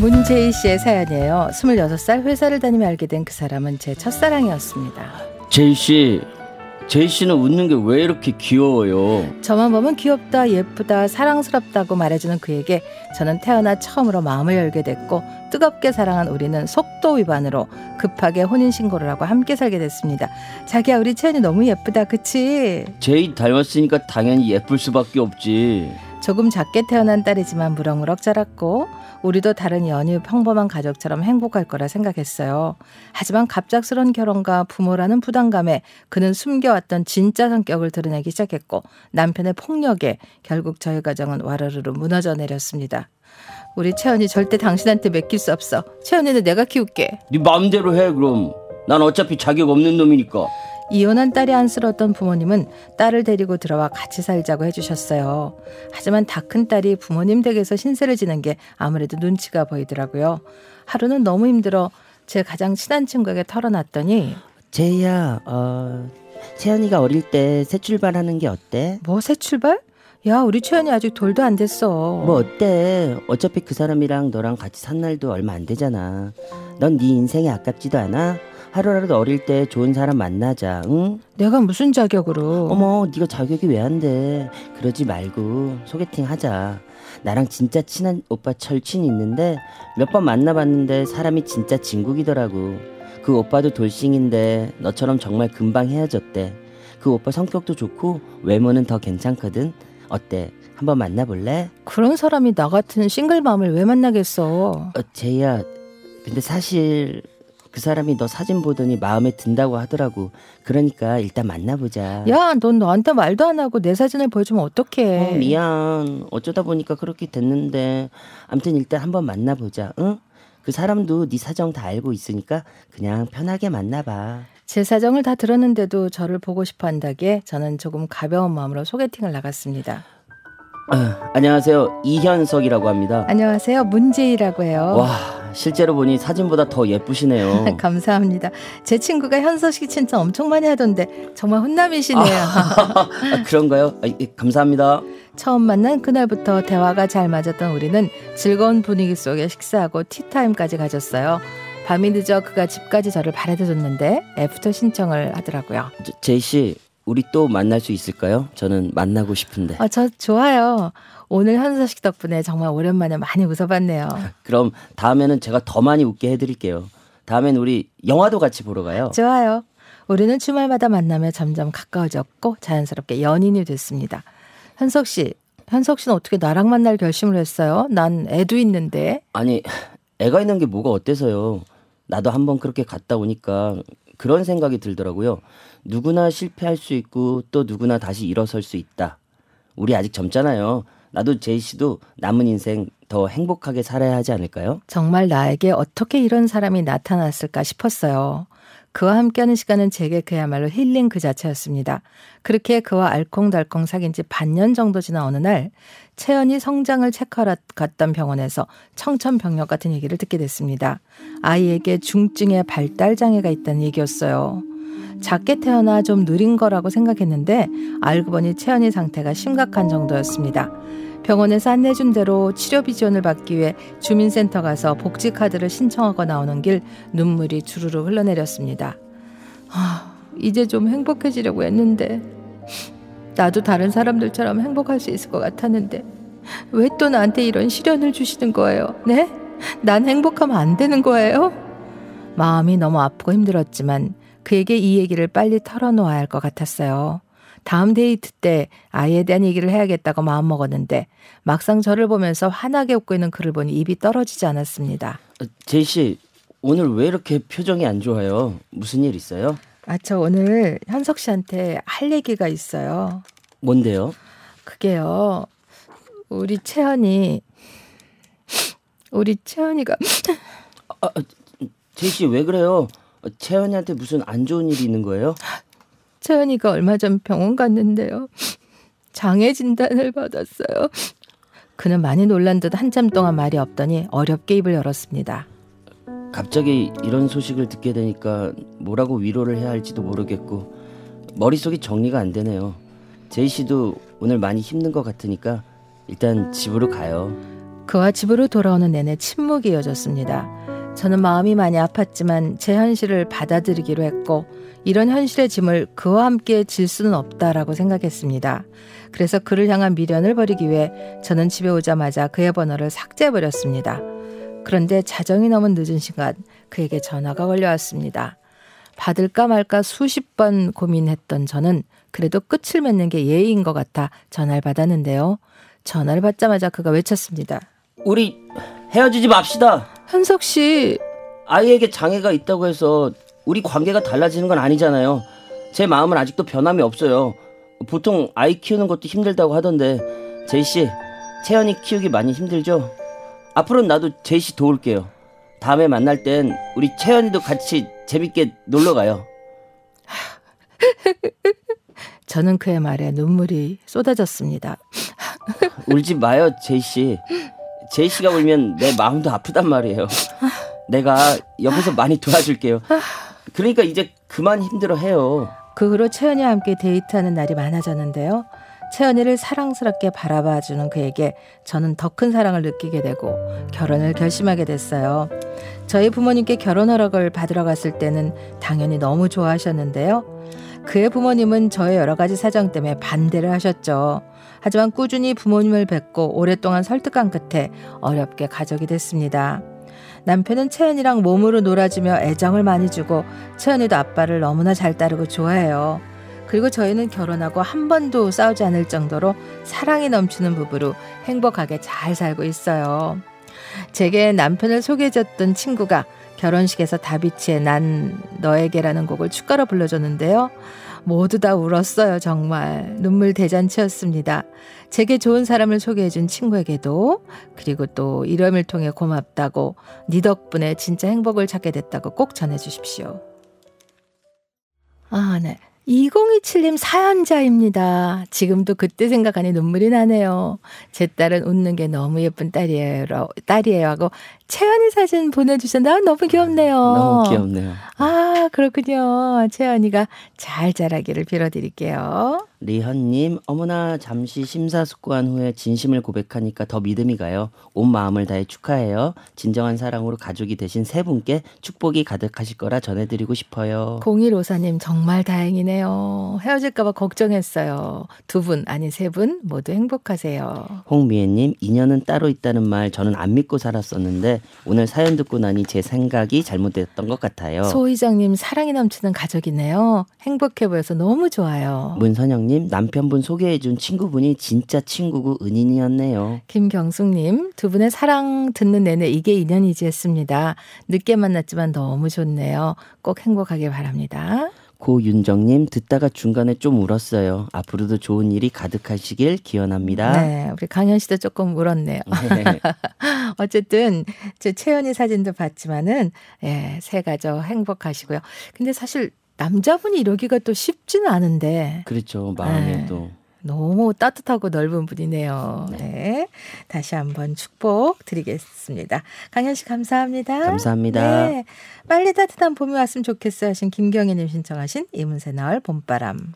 문재희 씨의 사연이에요. 26살 회사를 다니며 알게 된 그 사람은 제 첫사랑이었습니다. 제이 씨, 제이 씨는 웃는 게 왜 이렇게 귀여워요? 저만 보면 귀엽다, 예쁘다, 사랑스럽다고 말해주는 그에게 저는 태어나 처음으로 마음을 열게 됐고 뜨겁게 사랑한 우리는 속도 위반으로 급하게 혼인신고를 하고 함께 살게 됐습니다. 자기야 우리 채연이 너무 예쁘다 그치? 제이 닮았으니까 당연히 예쁠 수밖에 없지. 조금 작게 태어난 딸이지만 무럭무럭 자랐고 우리도 다른 연유 평범한 가족처럼 행복할 거라 생각했어요. 하지만 갑작스런 결혼과 부모라는 부담감에 그는 숨겨왔던 진짜 성격을 드러내기 시작했고 남편의 폭력에 결국 저희 가정은 와르르르 무너져 내렸습니다. 우리 채연이 절대 당신한테 맡길 수 없어. 채연이는 내가 키울게. 네 마음대로 해 그럼. 난 어차피 자격 없는 놈이니까. 이혼한 딸이 안쓰러웠던 부모님은 딸을 데리고 들어와 같이 살자고 해주셨어요. 하지만 다 큰 딸이 부모님 댁에서 신세를 지는 게 아무래도 눈치가 보이더라고요. 하루는 너무 힘들어 제 가장 친한 친구에게 털어놨더니 제이야, 어, 채연이가 어릴 때 새 출발하는 게 어때? 뭐 새 출발? 야 우리 채연이 아직 돌도 안 됐어. 뭐 어때? 어차피 그 사람이랑 너랑 같이 산 날도 얼마 안 되잖아. 넌 네 인생에 아깝지도 않아? 하루라도 어릴 때 좋은 사람 만나자, 응? 내가 무슨 자격으로? 어머, 네가 자격이 왜 안 돼? 그러지 말고 소개팅 하자. 나랑 진짜 친한 오빠 철친 있는데 몇 번 만나봤는데 사람이 진짜 진국이더라고. 그 오빠도 돌싱인데 너처럼 정말 금방 헤어졌대. 그 오빠 성격도 좋고 외모는 더 괜찮거든. 어때? 한번 만나볼래? 그런 사람이 나 같은 싱글맘을 왜 만나겠어? 어, 제이야, 근데 사실 그 사람이 너 사진 보더니 마음에 든다고 하더라고. 그러니까 일단 만나보자. 야, 넌 너한테 말도 안 하고 내 사진을 보여주면 어떡해? 어, 미안. 어쩌다 보니까 그렇게 됐는데. 암튼 일단 한번 만나보자. 응? 그 사람도 네 사정 다 알고 있으니까 그냥 편하게 만나봐. 제 사정을 다 들었는데도 저를 보고 싶어 한다기에 저는 조금 가벼운 마음으로 소개팅을 나갔습니다. 아, 안녕하세요. 이현석이라고 합니다. 안녕하세요. 문재희라고 해요. 와, 실제로 보니 사진보다 더 예쁘시네요. 감사합니다. 제 친구가 현석 씨 칭찬 엄청 많이 하던데 정말 훈남이시네요. 아, 그런가요? 아, 예, 감사합니다. 처음 만난 그날부터 대화가 잘 맞았던 우리는 즐거운 분위기 속에 식사하고 티타임까지 가졌어요. 밤이 늦어 그가 집까지 저를 바래다 줬는데 애프터 신청을 하더라고요. 저, 제이 씨, 우리 또 만날 수 있을까요? 저는 만나고 싶은데. 아, 저 좋아요. 오늘 현석 씨 덕분에 정말 오랜만에 많이 웃어봤네요. 그럼 다음에는 제가 더 많이 웃게 해드릴게요. 다음엔 우리 영화도 같이 보러 가요. 좋아요. 우리는 주말마다 만나며 점점 가까워졌고 자연스럽게 연인이 됐습니다. 현석 씨, 현석 씨는 어떻게 나랑 만날 결심을 했어요? 난 애도 있는데. 아니, 애가 있는 게 뭐가 어때서요? 나도 한번 그렇게 갔다 오니까 그런 생각이 들더라고요. 누구나 실패할 수 있고 또 누구나 다시 일어설 수 있다. 우리 아직 젊잖아요. 나도 제이 씨도 남은 인생 더 행복하게 살아야 하지 않을까요? 정말 나에게 어떻게 이런 사람이 나타났을까 싶었어요. 그와 함께하는 시간은 제게 그야말로 힐링 그 자체였습니다. 그렇게 그와 알콩달콩 사귄 지 반년 정도 지난 어느 날 채연이 성장을 체크하러 갔던 병원에서 청천벽력 같은 얘기를 듣게 됐습니다. 아이에게 중증의 발달 장애가 있다는 얘기였어요. 작게 태어나 좀 느린 거라고 생각했는데 알고 보니 채연이 상태가 심각한 정도였습니다. 병원에서 안내준 대로 치료비 지원을 받기 위해 주민센터 가서 복지카드를 신청하고 나오는 길 눈물이 주르르 흘러내렸습니다. 아, 이제 좀 행복해지려고 했는데 나도 다른 사람들처럼 행복할 수 있을 것 같았는데 왜 또 나한테 이런 시련을 주시는 거예요? 네? 난 행복하면 안 되는 거예요? 마음이 너무 아프고 힘들었지만 그에게 이 얘기를 빨리 털어놓아야 할 것 같았어요. 다음 데이트 때 아이에 대한 얘기를 해야겠다고 마음먹었는데 막상 저를 보면서 환하게 웃고 있는 그를 보니 입이 떨어지지 않았습니다. 어, 제이 씨, 오늘 왜 이렇게 표정이 안 좋아요? 무슨 일 있어요? 아, 저 오늘 현석 씨한테 할 얘기가 있어요. 뭔데요? 그게요. 우리 채연이 우리 채연이가 아, 아, 제이 씨 왜 그래요? 어, 채연이한테 무슨 안 좋은 일이 있는 거예요? 채연이가 얼마 전 병원 갔는데요. 장애 진단을 받았어요. 그는 많이 놀란 듯 한참 동안 말이 없더니 어렵게 입을 열었습니다. 갑자기 이런 소식을 듣게 되니까 뭐라고 위로를 해야 할지도 모르겠고 머릿속이 정리가 안 되네요. 제이 씨도 오늘 많이 힘든 것 같으니까 일단 집으로 가요. 그와 집으로 돌아오는 내내 침묵이 이어졌습니다. 저는 마음이 많이 아팠지만 제 현실을 받아들이기로 했고 이런 현실의 짐을 그와 함께 질 수는 없다라고 생각했습니다. 그래서 그를 향한 미련을 버리기 위해 저는 집에 오자마자 그의 번호를 삭제해버렸습니다. 그런데 자정이 넘은 늦은 시간 그에게 전화가 걸려왔습니다. 받을까 말까 수십 번 고민했던 저는 그래도 끝을 맺는 게 예의인 것 같아 전화를 받았는데요. 전화를 받자마자 그가 외쳤습니다. 우리 헤어지지 맙시다. 현석 씨, 아이에게 장애가 있다고 해서 우리 관계가 달라지는 건 아니잖아요. 제 마음은 아직도 변함이 없어요. 보통 아이 키우는 것도 힘들다고 하던데 제이 씨, 채연이 키우기 많이 힘들죠? 앞으로는 나도 제이 씨 도울게요. 다음에 만날 땐 우리 채연이도 같이 재밌게 놀러 가요. 저는 그의 말에 눈물이 쏟아졌습니다. 울지 마요, 제이 씨. 제이 씨가 울면 내 마음도 아프단 말이에요. 내가 옆에서 많이 도와줄게요. 그러니까 이제 그만 힘들어 해요. 그 후로 채연이와 함께 데이트하는 날이 많아졌는데요. 채연이를 사랑스럽게 바라봐주는 그에게 저는 더 큰 사랑을 느끼게 되고 결혼을 결심하게 됐어요. 저희 부모님께 결혼 허락을 받으러 갔을 때는 당연히 너무 좋아하셨는데요. 그의 부모님은 저의 여러 가지 사정 때문에 반대를 하셨죠. 하지만 꾸준히 부모님을 뵙고 오랫동안 설득한 끝에 어렵게 가족이 됐습니다. 남편은 채연이랑 몸으로 놀아주며 애정을 많이 주고 채연이도 아빠를 너무나 잘 따르고 좋아해요. 그리고 저희는 결혼하고 한 번도 싸우지 않을 정도로 사랑이 넘치는 부부로 행복하게 잘 살고 있어요. 제게 남편을 소개해줬던 친구가 결혼식에서 다비치의 난 너에게라는 곡을 축가로 불러줬는데요. 모두 다 울었어요, 정말. 눈물 대잔치였습니다. 제게 좋은 사람을 소개해준 친구에게도, 그리고 또 이름을 통해 고맙다고, 네 덕분에 진짜 행복을 찾게 됐다고 꼭 전해주십시오. 아, 네. 2027님 사연자입니다. 지금도 그때 생각하니 눈물이 나네요. 제 딸은 웃는 게 너무 예쁜 딸이에요. 딸이에요 하고 채연이 사진 보내주셨는데 아, 너무 귀엽네요. 너무 귀엽네요. 아 그렇군요. 채연이가 잘 자라기를 빌어드릴게요. 리현님, 어머나 잠시 심사숙고한 후에 진심을 고백하니까 더 믿음이 가요. 온 마음을 다해 축하해요. 진정한 사랑으로 가족이 되신 세 분께 축복이 가득하실 거라 전해드리고 싶어요. 0154님, 정말 다행이네요. 헤어질까봐 걱정했어요. 두 분, 아니 세 분 모두 행복하세요. 홍미애님, 인연은 따로 있다는 말 저는 안 믿고 살았었는데 오늘 사연 듣고 나니 제 생각이 잘못됐던 것 같아요. 소희정님, 사랑이 넘치는 가족이네요. 행복해 보여서 너무 좋아요. 문선영 님 남편분 소개해준 친구분이 진짜 친구고 은인이었네요. 김경숙님 두 분의 사랑 듣는 내내 이게 인연이지 했습니다. 늦게 만났지만 너무 좋네요. 꼭 행복하길 바랍니다. 고윤정님 듣다가 중간에 좀 울었어요. 앞으로도 좋은 일이 가득하시길 기원합니다. 네, 우리 강현 씨도 조금 울었네요. 네. 어쨌든 제 채연이 사진도 봤지만은 예, 새 가족 행복하시고요. 근데 사실 남자분이 이러기가 또 쉽지는 않은데. 그렇죠. 마음이 네. 또. 너무 따뜻하고 넓은 분이네요. 네. 네. 다시 한번 축복 드리겠습니다. 강현 씨 감사합니다. 감사합니다. 네. 빨리 따뜻한 봄이 왔으면 좋겠어요 하신 김경희님 신청하신 이문세 나을 봄바람.